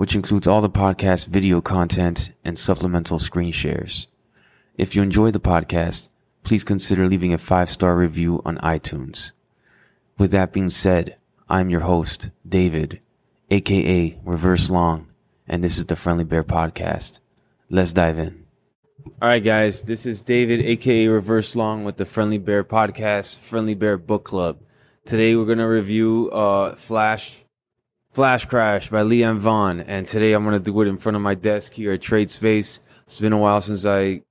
which includes all the podcast video content and supplemental screen shares. If you enjoy the podcast, please consider leaving a five star review on iTunes. With that being said, I'm your host, David, aka Reverse Long, and this is the Friendly Bear Podcast. Let's dive in. All right, guys, this is David, aka Reverse Long, with the Friendly Bear Podcast, Friendly Bear Book Club. Today, we're gonna review uh, Flash Flash Crash by Liam Vaughan, and today I'm gonna do it in front of my desk here at Trade Space. It's been a while since I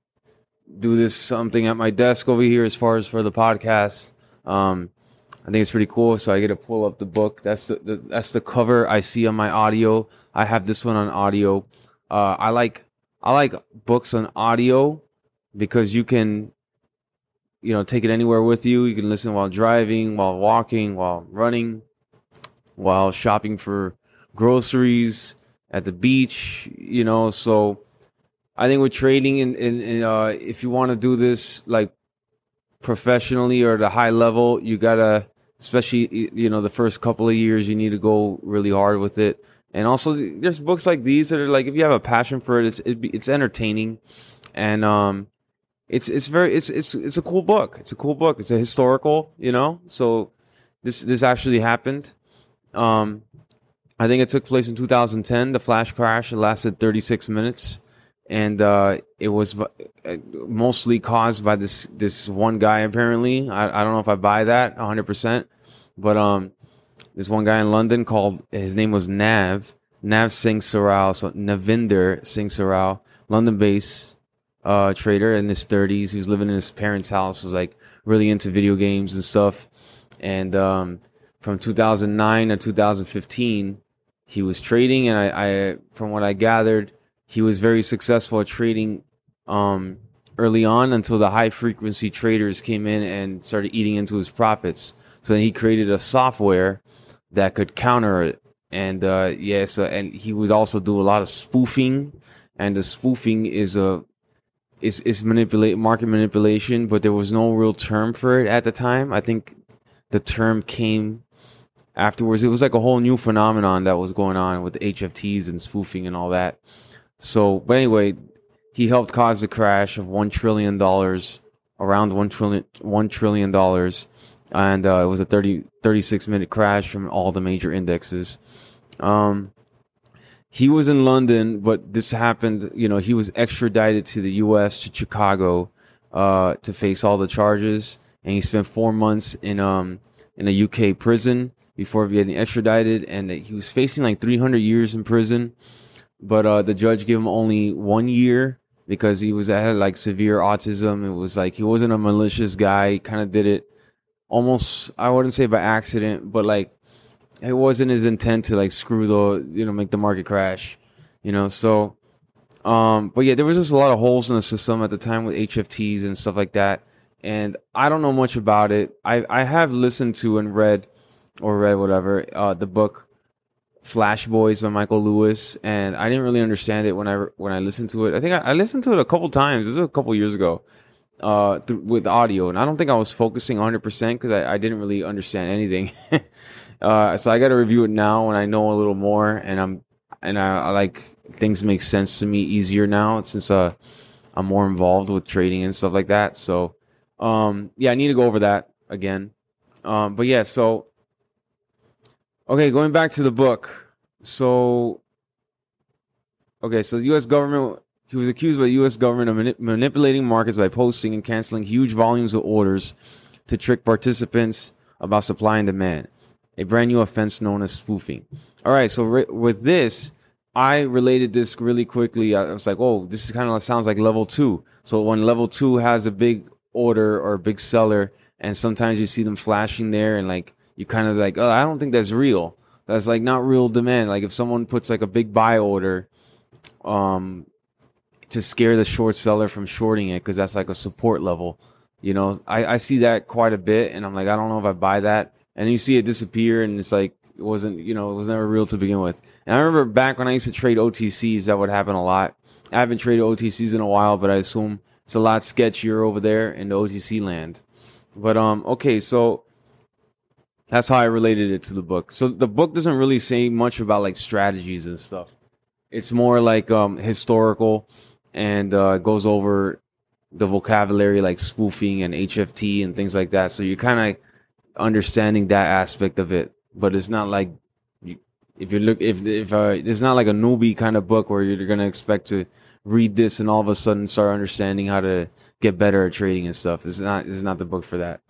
do this something at my desk over here, as far as for the podcast. Um, I think it's pretty cool. So I get to pull up the book. That's the, the that's the cover I see on my audio. I have this one on audio. Uh, I like I like books on audio because you can, you know, take it anywhere with you. You can listen while driving, while walking, while running, while shopping for groceries at the beach. You know, so I think with trading, in, in, in uh, if you want to do this like professionally or at a high level, you gotta, especially you know the first couple of years, you need to go really hard with it. And also, there's books like these that are like if you have a passion for it, it's it, it's entertaining, and um, it's it's very it's it's it's a cool book. It's a cool book. It's a historical, you know. So this this actually happened. Um, I think it took place in 2010. The flash crash it lasted 36 minutes and uh, it was uh, mostly caused by this this one guy. Apparently, I, I don't know if I buy that 100, percent but um, this one guy in London called his name was Nav Nav Singh Saral, so Navinder Singh Saral, London-based uh, trader in his 30s. He was living in his parents' house. Was like really into video games and stuff, and um, from 2009 to 2015, he was trading, and I, I from what I gathered he was very successful at trading um, early on until the high frequency traders came in and started eating into his profits. So then he created a software that could counter it. And uh, yeah, so and he would also do a lot of spoofing, and the spoofing is a is is manipulate market manipulation, but there was no real term for it at the time. I think the term came afterwards. It was like a whole new phenomenon that was going on with HFTs and spoofing and all that. So, but anyway, he helped cause the crash of one trillion dollars, around one trillion one trillion dollars, and uh, it was a 30, 36 minute crash from all the major indexes. Um, he was in London, but this happened. You know, he was extradited to the U.S. to Chicago uh, to face all the charges, and he spent four months in um in a UK prison before getting extradited, and he was facing like three hundred years in prison but uh, the judge gave him only one year because he was had like severe autism. It was like he wasn't a malicious guy. He kind of did it almost I wouldn't say by accident, but like it wasn't his intent to like screw the you know make the market crash, you know. So, um, but yeah, there was just a lot of holes in the system at the time with HFTs and stuff like that. And I don't know much about it. I I have listened to and read or read whatever uh, the book Flash Boys by Michael Lewis, and I didn't really understand it when I when I listened to it. I think I, I listened to it a couple times. This was a couple years ago uh, th- with audio, and I don't think I was focusing 100 percent because I, I, didn't really understand anything. uh, so I got to review it now when I know a little more, and I'm and I, I, like things make sense to me easier now since uh, I'm more involved with trading and stuff like that. So um, yeah, I need to go over that again. Um, but yeah, so Okay, going back to the book. So, okay, so the U.S. government, he was accused by the U.S. government of manip- manipulating markets by posting and canceling huge volumes of orders to trick participants about supply and demand. A brand new offense known as spoofing. All right, so re- with this, I related this really quickly. I was like, oh, this is kind of sounds like level two. So when level two has a big order or a big seller, and sometimes you see them flashing there and like you kind of like, oh, I don't think that's real. That's like not real demand. Like if someone puts like a big buy order, um, to scare the short seller from shorting it because that's like a support level. You know, I, I see that quite a bit, and I'm like, I don't know if I buy that. And you see it disappear, and it's like it wasn't, you know, it was never real to begin with. And I remember back when I used to trade OTCs, that would happen a lot. I haven't traded OTCs in a while, but I assume it's a lot sketchier over there in the OTC land. But um, okay, so that's how I related it to the book. So the book doesn't really say much about like strategies and stuff. It's more like um historical and uh, goes over the vocabulary like spoofing and HFT and things like that. So you're kind of understanding that aspect of it, but it's not like you, if you look if if uh, it's not like a newbie kind of book where you're gonna expect to read this and all of a sudden start understanding how to get better at trading and stuff. It's not it's not the book for that.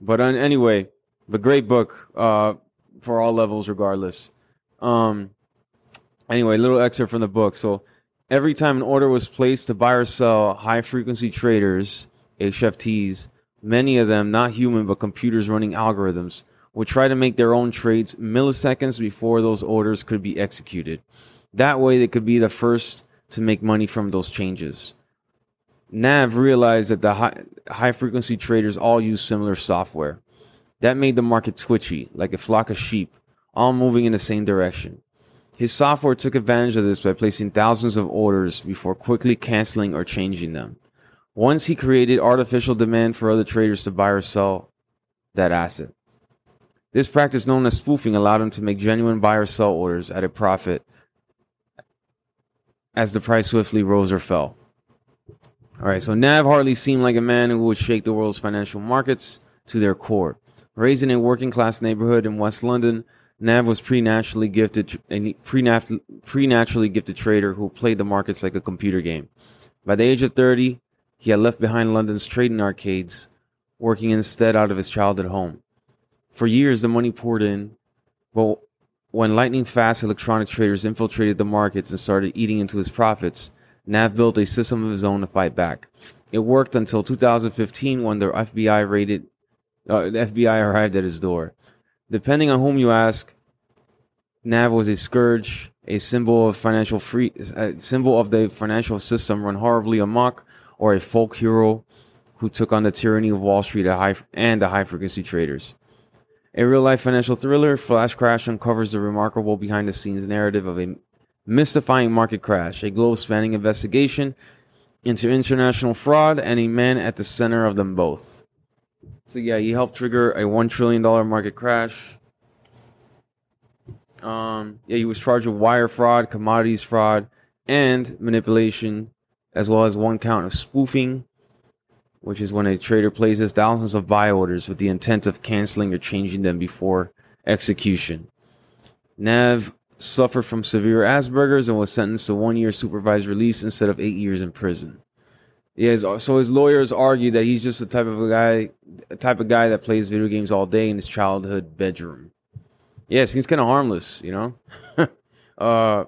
But uh, anyway, but great book uh, for all levels, regardless. Um, anyway, little excerpt from the book. So every time an order was placed to buy or sell high frequency traders, HFTs, many of them not human but computers running algorithms, would try to make their own trades milliseconds before those orders could be executed. That way, they could be the first to make money from those changes. Nav realized that the high, high frequency traders all use similar software. That made the market twitchy, like a flock of sheep, all moving in the same direction. His software took advantage of this by placing thousands of orders before quickly canceling or changing them. Once he created artificial demand for other traders to buy or sell that asset. This practice, known as spoofing, allowed him to make genuine buy or sell orders at a profit as the price swiftly rose or fell. All right, so Nav hardly seemed like a man who would shake the world's financial markets to their core. Raised in a working class neighborhood in West London, Nav was pre-naturally gifted a pre-naturally gifted trader who played the markets like a computer game. By the age of 30, he had left behind London's trading arcades, working instead out of his childhood home. For years, the money poured in, but when lightning fast electronic traders infiltrated the markets and started eating into his profits, Nav built a system of his own to fight back. It worked until 2015 when the FBI raided, uh, the FBI arrived at his door. Depending on whom you ask, Nav was a scourge, a symbol of financial free, a symbol of the financial system run horribly amok, or a folk hero who took on the tyranny of Wall Street and the high frequency traders. A real life financial thriller, Flash Crash uncovers the remarkable behind the scenes narrative of a mystifying market crash, a globe spanning investigation into international fraud, and a man at the center of them both. So, yeah, he helped trigger a $1 trillion market crash. Um, yeah, he was charged with wire fraud, commodities fraud, and manipulation, as well as one count of spoofing, which is when a trader places thousands of buy orders with the intent of canceling or changing them before execution. Nav suffered from severe Asperger's and was sentenced to one year supervised release instead of eight years in prison. Yeah, so his lawyers argue that he's just the type of a guy, a type of guy that plays video games all day in his childhood bedroom. Yes, he's kind of harmless, you know. uh,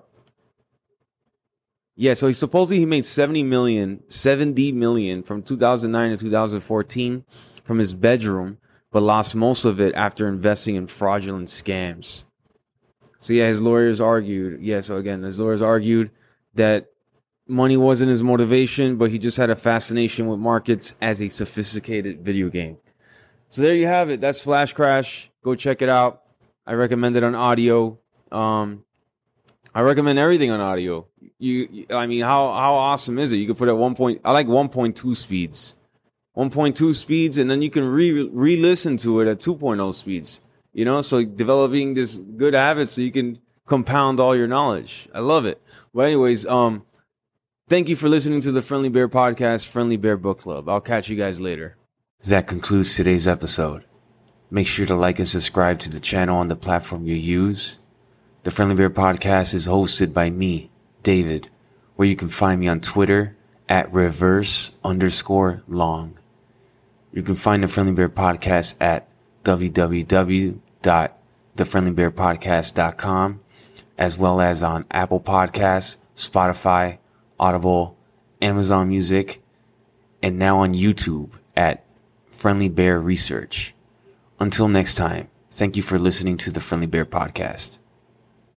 yeah, so he supposedly he made 70 million, 70 million from 2009 to 2014 from his bedroom, but lost most of it after investing in fraudulent scams. So yeah, his lawyers argued. Yeah, so again, his lawyers argued that money wasn't his motivation, but he just had a fascination with markets as a sophisticated video game. So there you have it. That's Flash Crash. Go check it out. I recommend it on audio. Um, I recommend everything on audio. You, I mean, how how awesome is it? You can put at one point. I like 1.2 speeds, 1.2 speeds, and then you can re re listen to it at 2.0 speeds. You know, so developing this good habit so you can compound all your knowledge. I love it. But anyways, um, thank you for listening to the Friendly Bear Podcast, Friendly Bear Book Club. I'll catch you guys later. That concludes today's episode. Make sure to like and subscribe to the channel on the platform you use. The Friendly Bear Podcast is hosted by me, David, where you can find me on Twitter at reverse underscore long. You can find the Friendly Bear Podcast at www www.thefriendlybearpodcast.com, as well as on Apple Podcasts, Spotify, Audible, Amazon Music, and now on YouTube at Friendly Bear Research. Until next time, thank you for listening to the Friendly Bear Podcast.